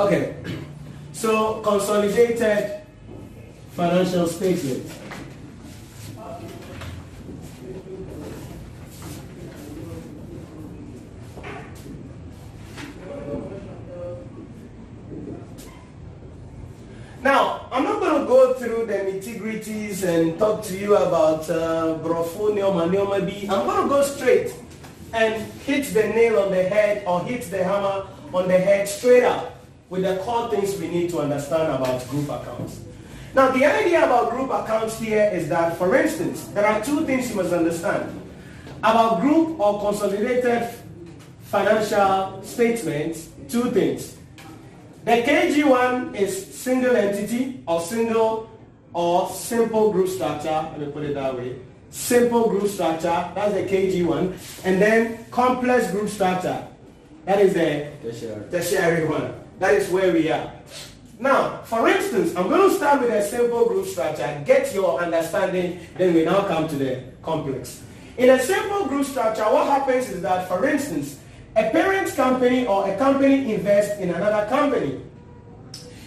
Okay, so consolidated financial statement. Now, I'm not going to go through the nitty-gritties and talk to you about uh, Brofonium and B. I'm going to go straight and hit the nail on the head or hit the hammer on the head straight up with the core things we need to understand about group accounts. Now, the idea about group accounts here is that, for instance, there are two things you must understand about group or consolidated financial statements. Two things. The KG one is single entity or single or simple group structure. Let me put it that way. Simple group structure, that's the KG one. And then complex group structure. That is the tertiary. tertiary one. That is where we are. Now, for instance, I'm going to start with a simple group structure, get your understanding, then we now come to the complex. In a simple group structure, what happens is that, for instance, a parent company or a company invests in another company.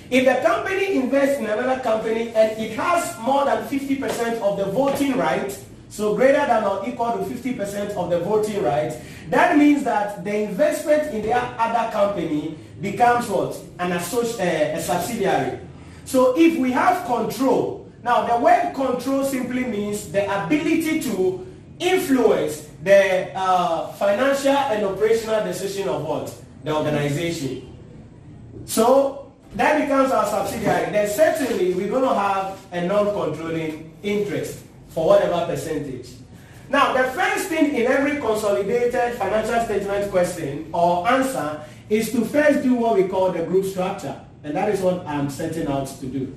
If the company invests in another company and it has more than 50% of the voting rights, so greater than or equal to 50% of the voting rights, that means that the investment in their other company becomes what? An associate, uh, a subsidiary. So if we have control, now the word control simply means the ability to influence the uh, financial and operational decision of what? The organization. So that becomes our subsidiary. Then certainly we're going to have a non-controlling interest for whatever percentage. Now, the first thing in every consolidated financial statement question or answer is to first do what we call the group structure. And that is what I'm setting out to do.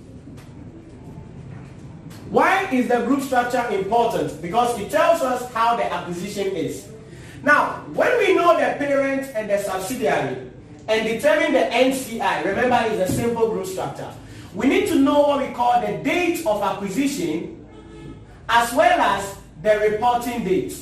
Why is the group structure important? Because it tells us how the acquisition is. Now, when we know the parent and the subsidiary and determine the NCI, remember it's a simple group structure, we need to know what we call the date of acquisition as well as the reporting date.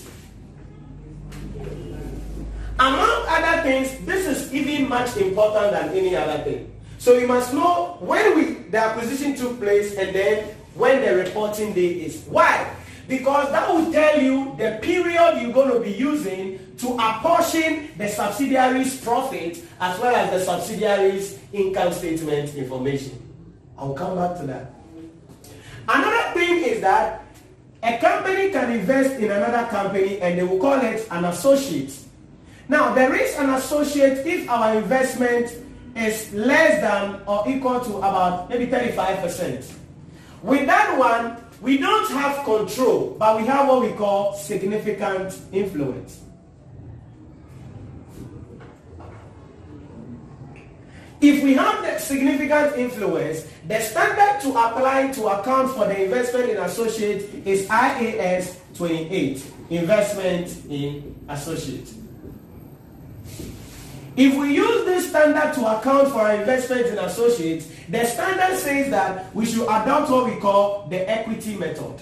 Among other things, this is even much important than any other thing. So you must know when we the acquisition took place and then when the reporting day is. Why? Because that will tell you the period you're going to be using to apportion the subsidiary's profit as well as the subsidiary's income statement information. I'll come back to that. Another thing is that a company can invest in another company and they will call it an associate. Now, there is an associate if our investment is less than or equal to about maybe 35%. With that one, we don't have control, but we have what we call significant influence. If we have the significant influence, the standard to apply to account for the investment in associate is IAS 28, investment in associate. If we use this standard to account for our investment in associates, the standard says that we should adopt what we call the equity method.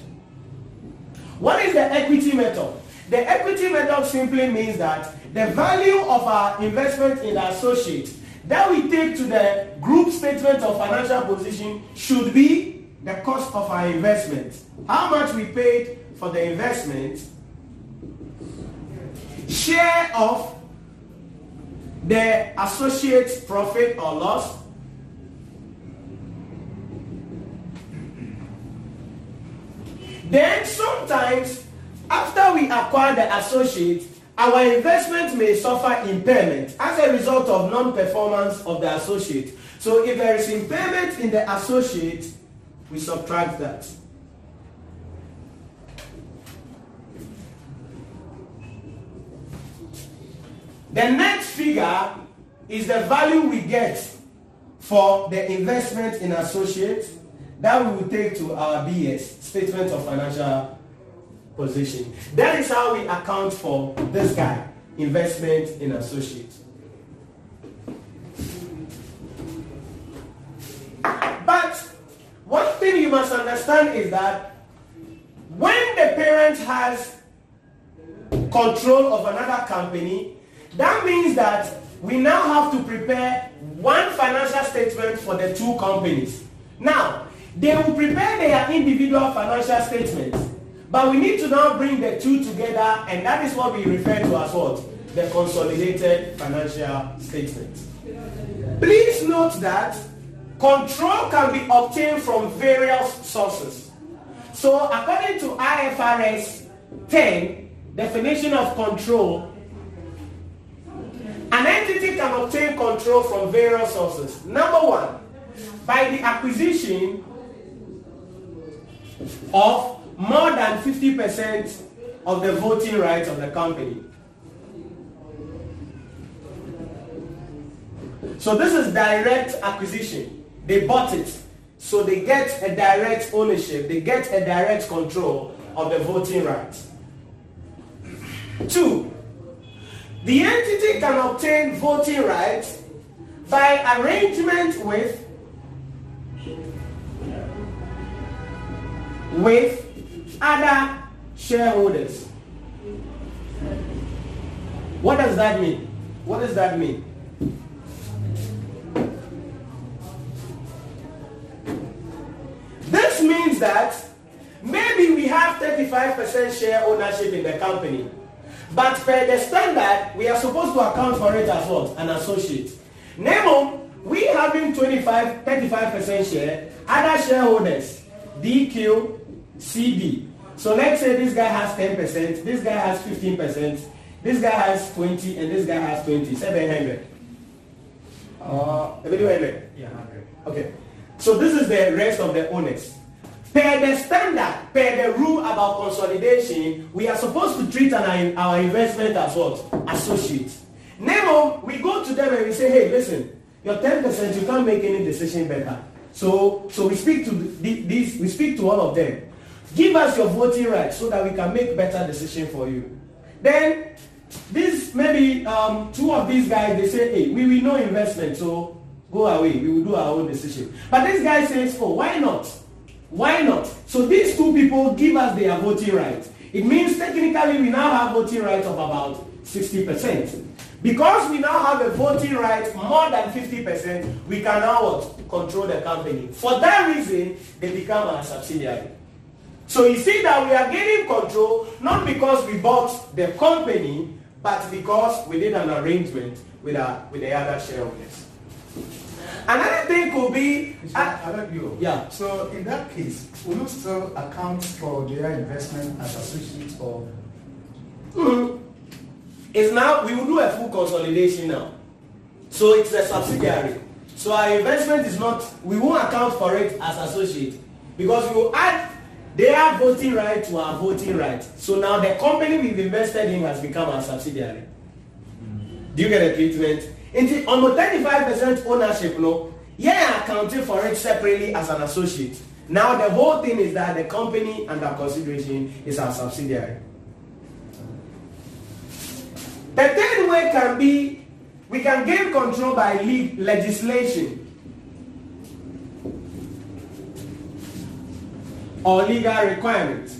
What is the equity method? The equity method simply means that the value of our investment in the associate that we take to the group statement of financial position should be the cost of our investment. How much we paid for the investment, share of the associate's profit or loss, then sometimes after we acquire the associate, our investment may suffer impairment as a result of non-performance of the associate. So if there is impairment in the associate, we subtract that. The next figure is the value we get for the investment in associates that we will take to our BS, Statement of Financial Position. That is how we account for this guy, investment in associates. But one thing you must understand is that when the parent has control of another company, that means that we now have to prepare one financial statement for the two companies. Now, they will prepare their individual financial statements, but we need to now bring the two together, and that is what we refer to as what? The consolidated financial statement. Please note that control can be obtained from various sources. So according to IFRS 10, definition of control, an entity can obtain control from various sources. Number one, by the acquisition of more than 50% of the voting rights of the company. So this is direct acquisition. They bought it. So they get a direct ownership. They get a direct control of the voting rights. Two, the entity can obtain voting rights by arrangement with with other shareholders. What does that mean? What does that mean? This means that maybe we have 35% share ownership in the company. But per the standard, we are supposed to account for it as what? An associate. Nemo, we having 25, 35% share, other shareholders, DQ, CB. So let's say this guy has 10%, this guy has 15%, this guy has 20, and this guy has 20, 700. Uh, yeah, 100. Okay. So this is the rest of the owners. Per the standard, per the rule about consolidation, we are supposed to treat an, our investment as what? Associate. Nemo, we go to them and we say, hey, listen, your 10%, you can't make any decision better. So, so we speak to these, we speak to all of them. Give us your voting rights so that we can make better decision for you. Then, this maybe um, two of these guys, they say, hey, we will no investment, so go away. We will do our own decision. But this guy says, oh, why not? Why not? So these two people give us their voting rights. It means technically we now have voting rights of about 60%. Because we now have a voting right more than 50%, we can now what? control the company. For that reason, they become our subsidiary. So you see that we are gaining control not because we bought the company, but because we did an arrangement with, our, with the other shareholders. Another thing could be... Uh, you. Yeah. So in that case, we will you still account for their investment as associates or... Mm. It's now, we will do a full consolidation now. So it's a subsidiary. So our investment is not, we won't account for it as associate because we will add their voting right to our voting right. So now the company we've invested in has become our subsidiary. Do you get the treatment? Nti almost 35 percent ownership no yẹn accounting for it separately as an associate. Now the whole thing is that the company under consideration is our subsidiary. The third way can be we can gain control by legislation. Or legal requirements.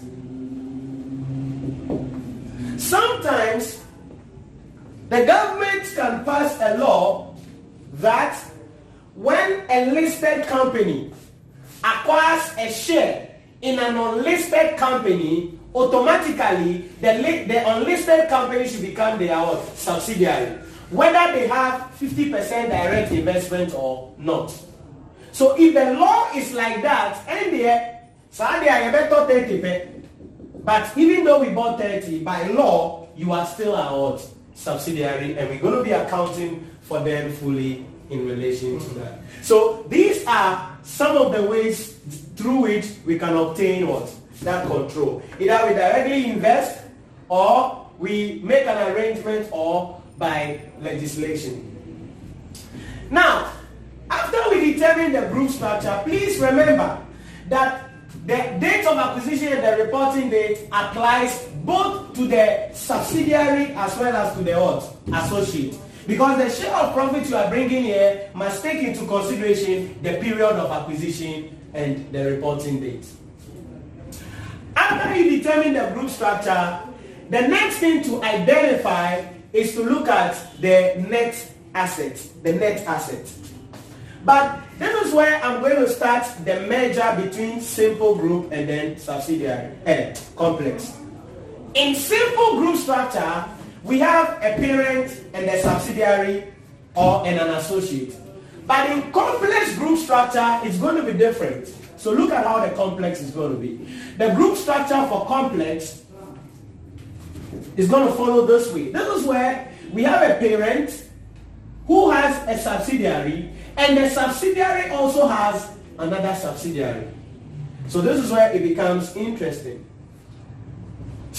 Sometimes the government can pass a law that when a listed company acquires a share in an unlisted company, automatically the, the unlisted company should become their subsidiary, whether they have 50% direct investment or not. So if the law is like that, and there, so I better 30 but even though we bought 30, by law, you are still our subsidiary and we're going to be accounting for them fully in relation to mm-hmm. that. So these are some of the ways through which we can obtain what? That control. Either we directly invest or we make an arrangement or by legislation. Now, after we determine the group structure, please remember that the date of acquisition and the reporting date applies both to the subsidiary as well as to the what? Associate. Because the share of profit you are bringing here must take into consideration the period of acquisition and the reporting date. After you determine the group structure, the next thing to identify is to look at the net asset, the net asset. But this is where I'm going to start the merger between simple group and then subsidiary, eh, complex. In simple group structure, we have a parent and a subsidiary or an associate. But in complex group structure, it's going to be different. So look at how the complex is going to be. The group structure for complex is going to follow this way. This is where we have a parent who has a subsidiary and the subsidiary also has another subsidiary. So this is where it becomes interesting.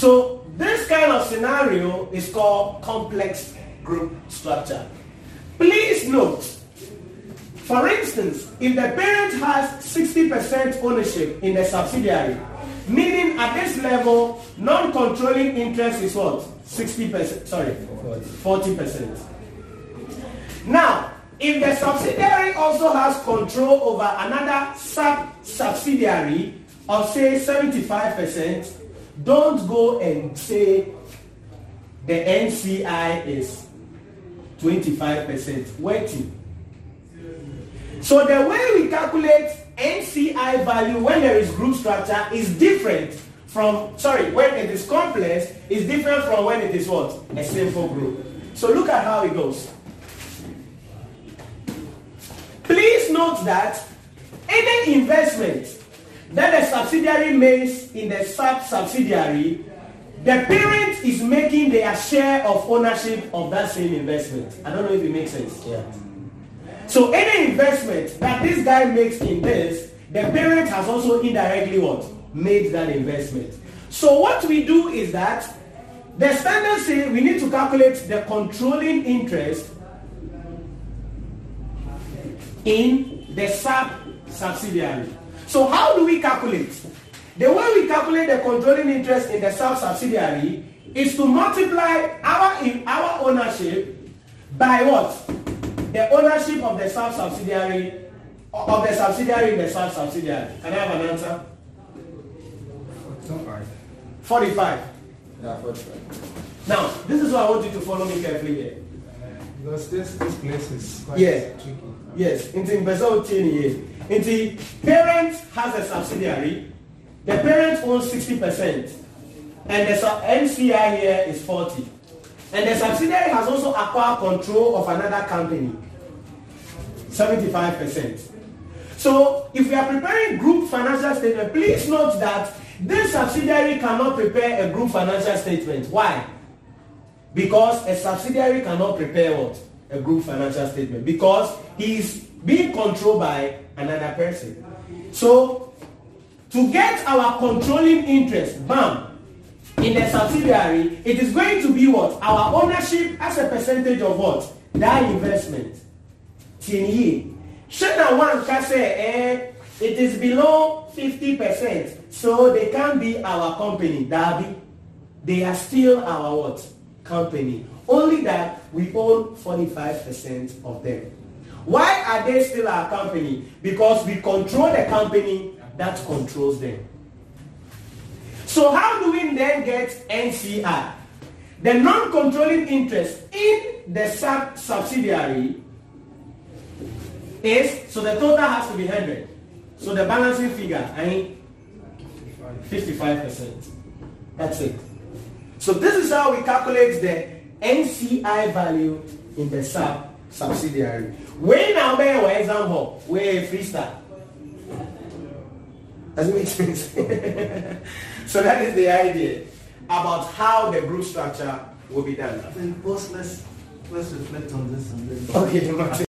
So this kind of scenario is called complex group structure. Please note, for instance, if the parent has 60% ownership in the subsidiary, meaning at this level, non-controlling interest is what? 60%, sorry, 40%. Now, if the subsidiary also has control over another sub-subsidiary of say 75%, don't go and say the NCI is 25% waiting. So the way we calculate NCI value when there is group structure is different from, sorry, when it is complex, is different from when it is what? A simple group. So look at how it goes. Please note that any investment that the subsidiary makes in the sub-subsidiary, the parent is making their share of ownership of that same investment. I don't know if it makes sense. Yeah. So any investment that this guy makes in this, the parent has also indirectly what? Made that investment. So what we do is that the standard say we need to calculate the controlling interest in the sub subsidiary. So how do we calculate? The way we calculate the controlling interest in the sub subsidiary is to multiply our our ownership by what? The ownership of the sub subsidiary of the subsidiary in the sub subsidiary. Can I have an answer? 45. 45. Yeah, 45. Now, this is why I want you to follow me carefully here. Because this, this place is quite Yeah. tricky. Yes, nti mpɛsɛ wotie ne yie. Nti parent has a subsidiary. The parent owns 60%. And the NCI here is 40. And the subsidiary has also acquired control of another company. 75%. So if we are preparing group financial statement, please note that this subsidiary cannot prepare a group financial statement. Why? Because a subsidiary cannot prepare what? A group financial statement. Because he is being controlled by another person. So, to get our controlling interest, bam, in the subsidiary, it is going to be what? Our ownership as a percentage of what? That investment. Tienye. Shana one can say, eh, it is below 50%, so they can't be our company, Darby. They are still our what? Company. Only that we own 45% of them. Why are they still our company? Because we control the company that controls them. So how do we then get NCI? The non-controlling interest in the sub subsidiary is, so the total has to be 100. So the balancing figure, I mean, 55%. That's it. So this is how we calculate the NCI value in the sub subsidiary. When now be your example, we freestyle. Does it make sense? so that is the idea about how the group structure will be done. Then boss, let's let's reflect on this and then. Okay,